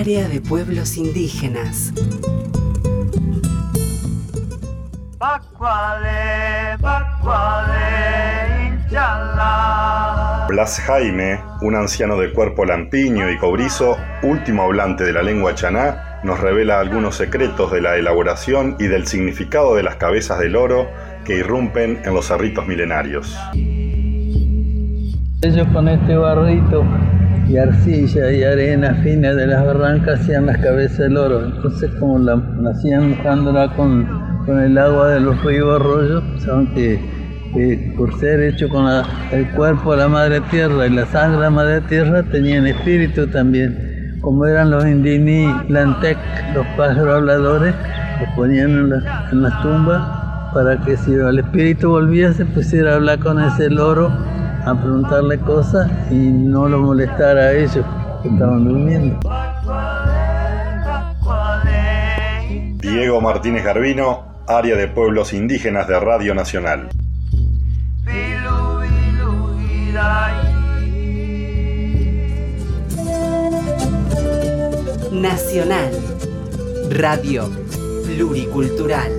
Área de Pueblos Indígenas. Blas Jaime, un anciano de cuerpo lampiño y cobrizo, último hablante de la lengua chaná, nos revela algunos secretos de la elaboración y del significado de las cabezas del oro que irrumpen en los cerritos milenarios. Ellos con este barrito y arcilla y arena fina de las barrancas hacían las cabezas del oro. Entonces como la, hacían mojándola con, con el agua de los ríos arroyos, saben que por ser hecho con el cuerpo de la madre tierra y la sangre de la madre tierra tenían espíritu también. Como eran los indini lantec, los pájaros habladores, los ponían en, las tumbas para que si el espíritu volvía se pusiera a hablar con ese loro, a preguntarle cosas y no lo molestara a ellos que estaban durmiendo. Diego Martínez Garbino, área de pueblos indígenas de Radio Nacional. Nacional. Radio Pluricultural.